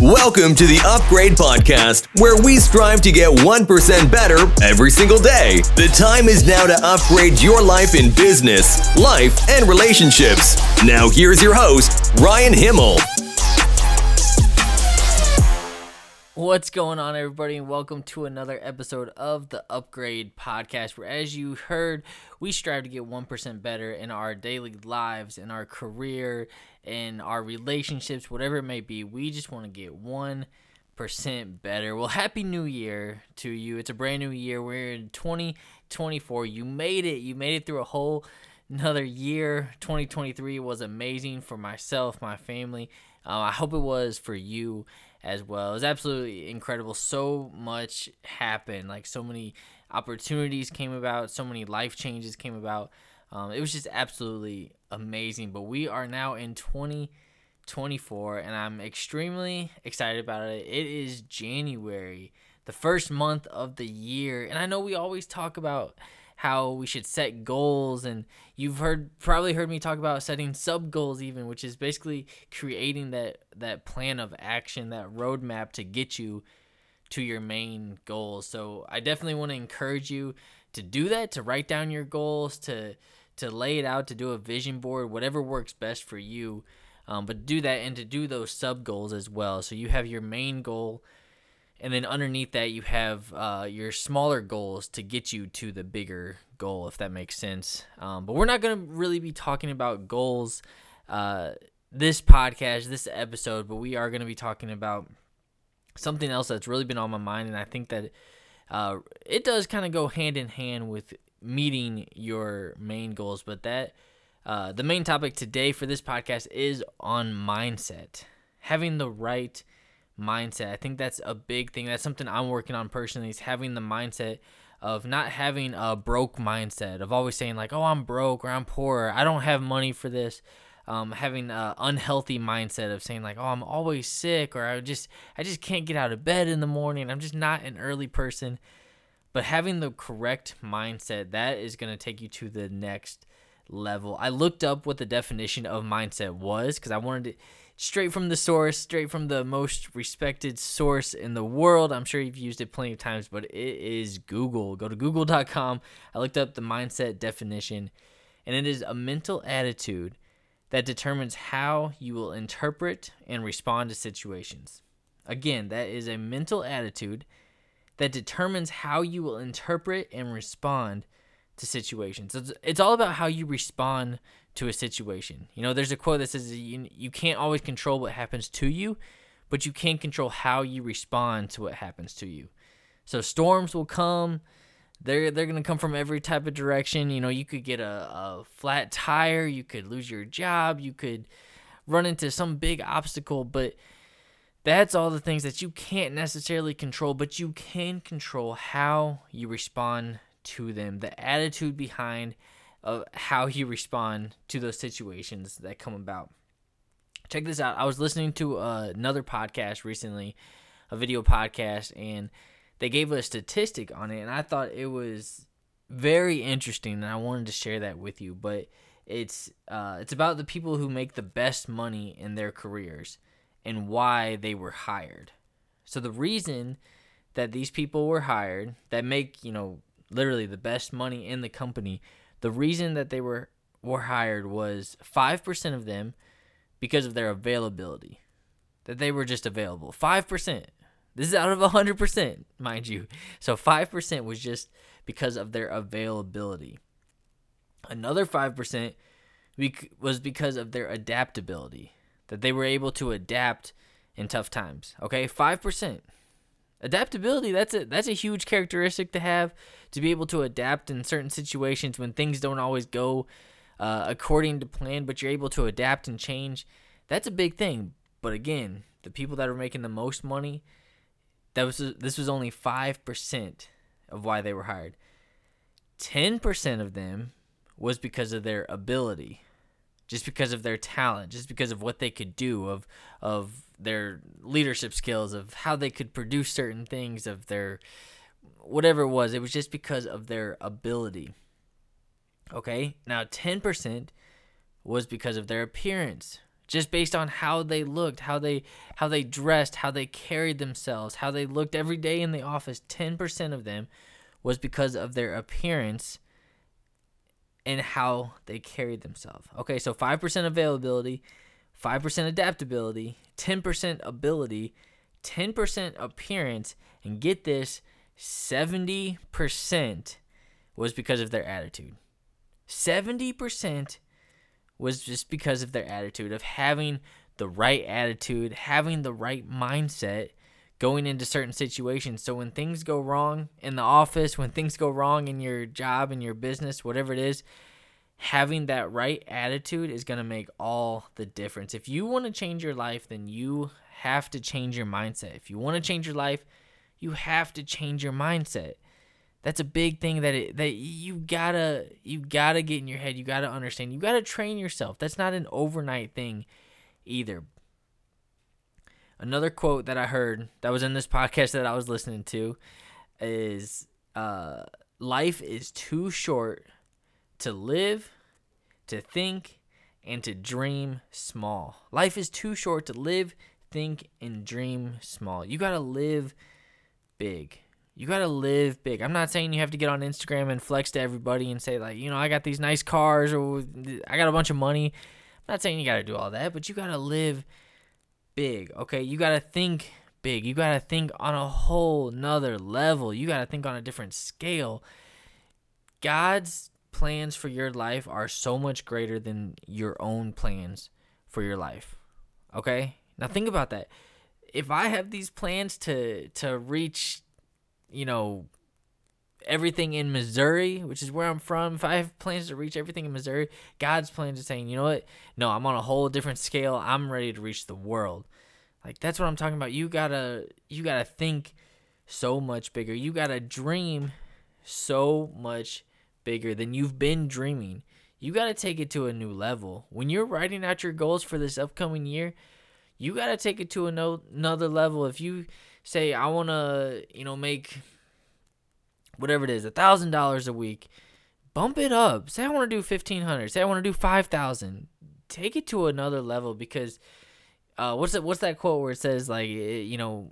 Welcome to the Upgrade Podcast, where we strive to get 1% better every single day. The time is now to upgrade your life in business, life, and relationships. Now, here's your host, Ryan Himmel. What's going on, everybody, and welcome to another episode of the Upgrade Podcast, where, as you heard, we strive to get 1% better in our daily lives, in our career, in our relationships, whatever it may be. We just want to get 1% better. Well, Happy New Year to you. It's a brand new year. We're in 2024. You made it. You made it through a whole another year. 2023 was amazing for myself, my family. Uh, I hope it was for you as well. It was absolutely incredible. So much happened. Like so many opportunities came about. So many life changes came about. Um, it was just absolutely amazing. But we are now in 2024, and I'm extremely excited about it. It is January, the first month of the year, and I know we always talk about how we should set goals and you've heard probably heard me talk about setting sub goals even which is basically creating that that plan of action that roadmap to get you to your main goals so i definitely want to encourage you to do that to write down your goals to to lay it out to do a vision board whatever works best for you. Um, but do that and to do those sub goals as well. So you have your main goal and then underneath that you have uh, your smaller goals to get you to the bigger goal if that makes sense. Um, but we're not going to really be talking about goals uh, this podcast this episode but we are going to be talking about something else that's really been on my mind. And i think that uh, it does kind of go hand in hand with meeting your main goals. But that uh, the main topic today for this podcast is on mindset. Having the right mindset. I think that's a big thing. That's something I'm working on personally is having the mindset of not having a broke mindset of always saying like, "Oh, I'm broke or I'm poor. I don't have money for this." Um, having an unhealthy mindset of saying like, "Oh, I'm always sick," or "I just I just can't get out of bed in the morning. I'm just not an early person." But having the correct mindset that is going to take you to the next level. I looked up what the definition of mindset was because I wanted to straight from the source, straight from the most respected source in the world. I'm sure you've used it plenty of times, but it is Google. Go to google.com. I looked up the mindset definition, and it is a mental attitude that determines how you will interpret and respond to situations. Again, that is a mental attitude that determines how you will interpret and respond to situations. It's, all about how you respond to a situation. You know, there's a quote that says you, you can't always control what happens to you, but you can control how you respond to what happens to you. So storms will come. They're they're gonna come from every type of direction. You know, you could get a, a flat tire, you could lose your job, you could run into some big obstacle, but that's all the things that you can't necessarily control, but you can control how you respond to them, the attitude behind of how you respond to those situations that come about. Check this out. I was listening to uh, another podcast recently, a video podcast, and they gave a statistic on it, and I thought it was very interesting, and I wanted to share that with you. But it's uh, it's about the people who make the best money in their careers and why they were hired. So the reason that these people were hired that make you know literally the best money in the company the reason that they were were hired was 5% of them because of their availability. That they were just available. 5%. This is out of 100%, mind you. So 5% was just because of their availability. Another 5% was because of their adaptability. That they were able to adapt in tough times. Okay? 5%. Adaptability, that's a that's a huge characteristic to have to be able to adapt in certain situations when things don't always go uh, according to plan, but you're able to adapt and change. That's a big thing. But again, the people that are making the most money, that was this was only five percent of why they were hired. Ten percent of them was because of their ability, just because of their talent, just because of what they could do, of of their leadership skills, of how they could produce certain things, of their whatever it was. It was just because of their ability. Okay, now 10% was because of their appearance, just based on how they looked, how they how they dressed, how they carried themselves, how they looked every day in the office. 10% of them was because of their appearance and how they carried themselves. Okay, so 5% availability, 5% adaptability, 10% ability, 10% appearance, and get this 70% was because of their attitude. 70% was just because of their attitude, of having the right attitude, having the right mindset going into certain situations. So when things go wrong in the office, when things go wrong in your job, in your business, whatever it is, having that right attitude is going to make all the difference. If you want to change your life, then you have to change your mindset. If you want to change your life, you have to change your mindset. That's a big thing that it, that you gotta you gotta get in your head. You gotta understand. You gotta train yourself. That's not an overnight thing, either. Another quote that I heard that was in this podcast that I was listening to is uh, life is too short to live, to think, and to dream small. Life is too short to live, think, and dream small. You got to live big. You got to live big. I'm not saying you have to get on Instagram and flex to everybody and say, like, you know, I got these nice cars or I got a bunch of money. I'm not saying you got to do all that, but you got to live big, okay? You got to think big. You got to think on a whole nother level. You got to think on a different scale. God's plans for your life are so much greater than your own plans for your life. Okay? Now think about that. If I have these plans to to reach, you know, everything in Missouri, which is where I'm from, if I have plans to reach everything in Missouri, God's plans are saying, you know what? No, I'm on a whole different scale. I'm ready to reach the world. Like that's what I'm talking about. You gotta you gotta think so much bigger. You gotta dream so much bigger than you've been dreaming. You got to take it to a new level. When you're writing out your goals for this upcoming year, you got to take it to another level. If you say, I want to, you know, make whatever it is, a thousand dollars a week, bump it up. Say I want to do fifteen hundred. Say I want to do five thousand. Take it to another level because, uh, what's that? What's that quote where it says like, eh, you know,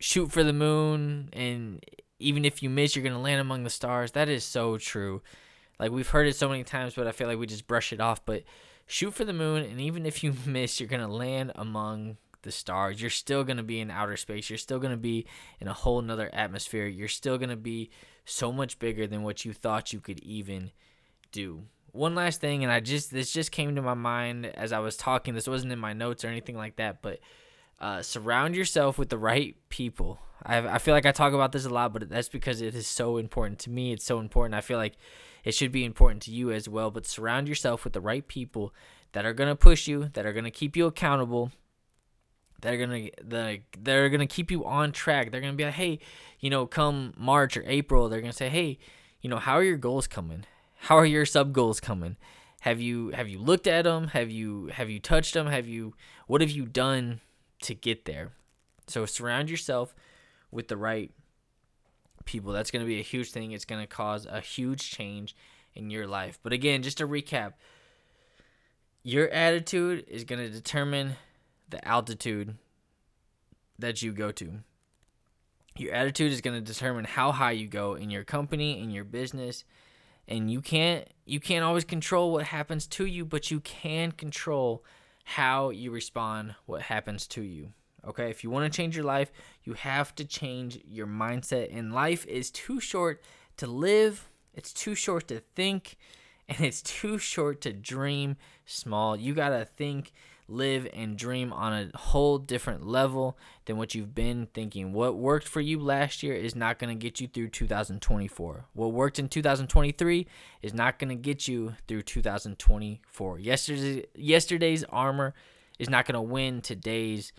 shoot for the moon and even if you miss, you're gonna land among the stars. That is so true. Like we've heard it so many times, but I feel like we just brush it off. But shoot for the moon, and even if you miss, you're gonna land among the stars. You're still gonna be in outer space. You're still gonna be in a whole nother atmosphere. You're still gonna be so much bigger than what you thought you could even do. One last thing, and I just this just came to my mind as I was talking. This wasn't in my notes or anything like that, but uh, surround yourself with the right people. I, I feel like I talk about this a lot, but that's because it is so important to me. It's so important. I feel like it should be important to you as well. But surround yourself with the right people that are gonna push you, that are gonna keep you accountable, that are gonna the that are gonna keep you on track. They're gonna be like, hey, you know, come March or April, they're gonna say, hey, you know, how are your goals coming? How are your sub goals coming? Have you have you looked at them? Have you have you touched them? Have you what have you done to get there. So surround yourself with the right people. That's to be a huge thing. It's to cause a huge change in your life. But again, just to recap, your attitude is to determine the altitude that you go to. Your attitude is going to determine how high you go in your company, in your business, and you can't you can't always control what happens to you, but you can control how you respond what happens to you. Okay, if you want to change your life, you have to change your mindset. And life is too short to live, it's too short to think, and it's too short to dream small. You got to think live and dream on a whole different level than what you've been thinking. What worked for you last year is not going to get you through 2024. What worked in 2023 is not going to get you through 2024. Yesterday's yesterday's armor is not going to win today's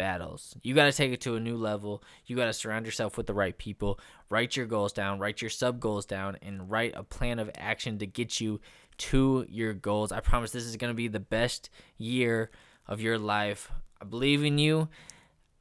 battles. You got to take it to a new level. You got to surround yourself with the right people. Write your goals down, write your sub goals down and write a plan of action to get you to your goals. I promise this is going to be the best year of your life. I believe in you.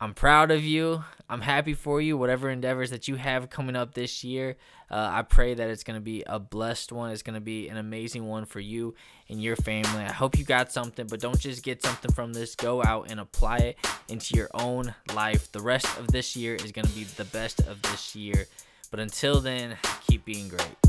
I'm proud of you. I'm happy for you. Whatever endeavors that you have coming up this year, uh, I pray that it's going to be a blessed one. It's going to be an amazing one for you and your family. I hope you got something, but don't just get something from this. Go out and apply it into your own life. The rest of this year is going to be the best of this year. But until then, keep being great.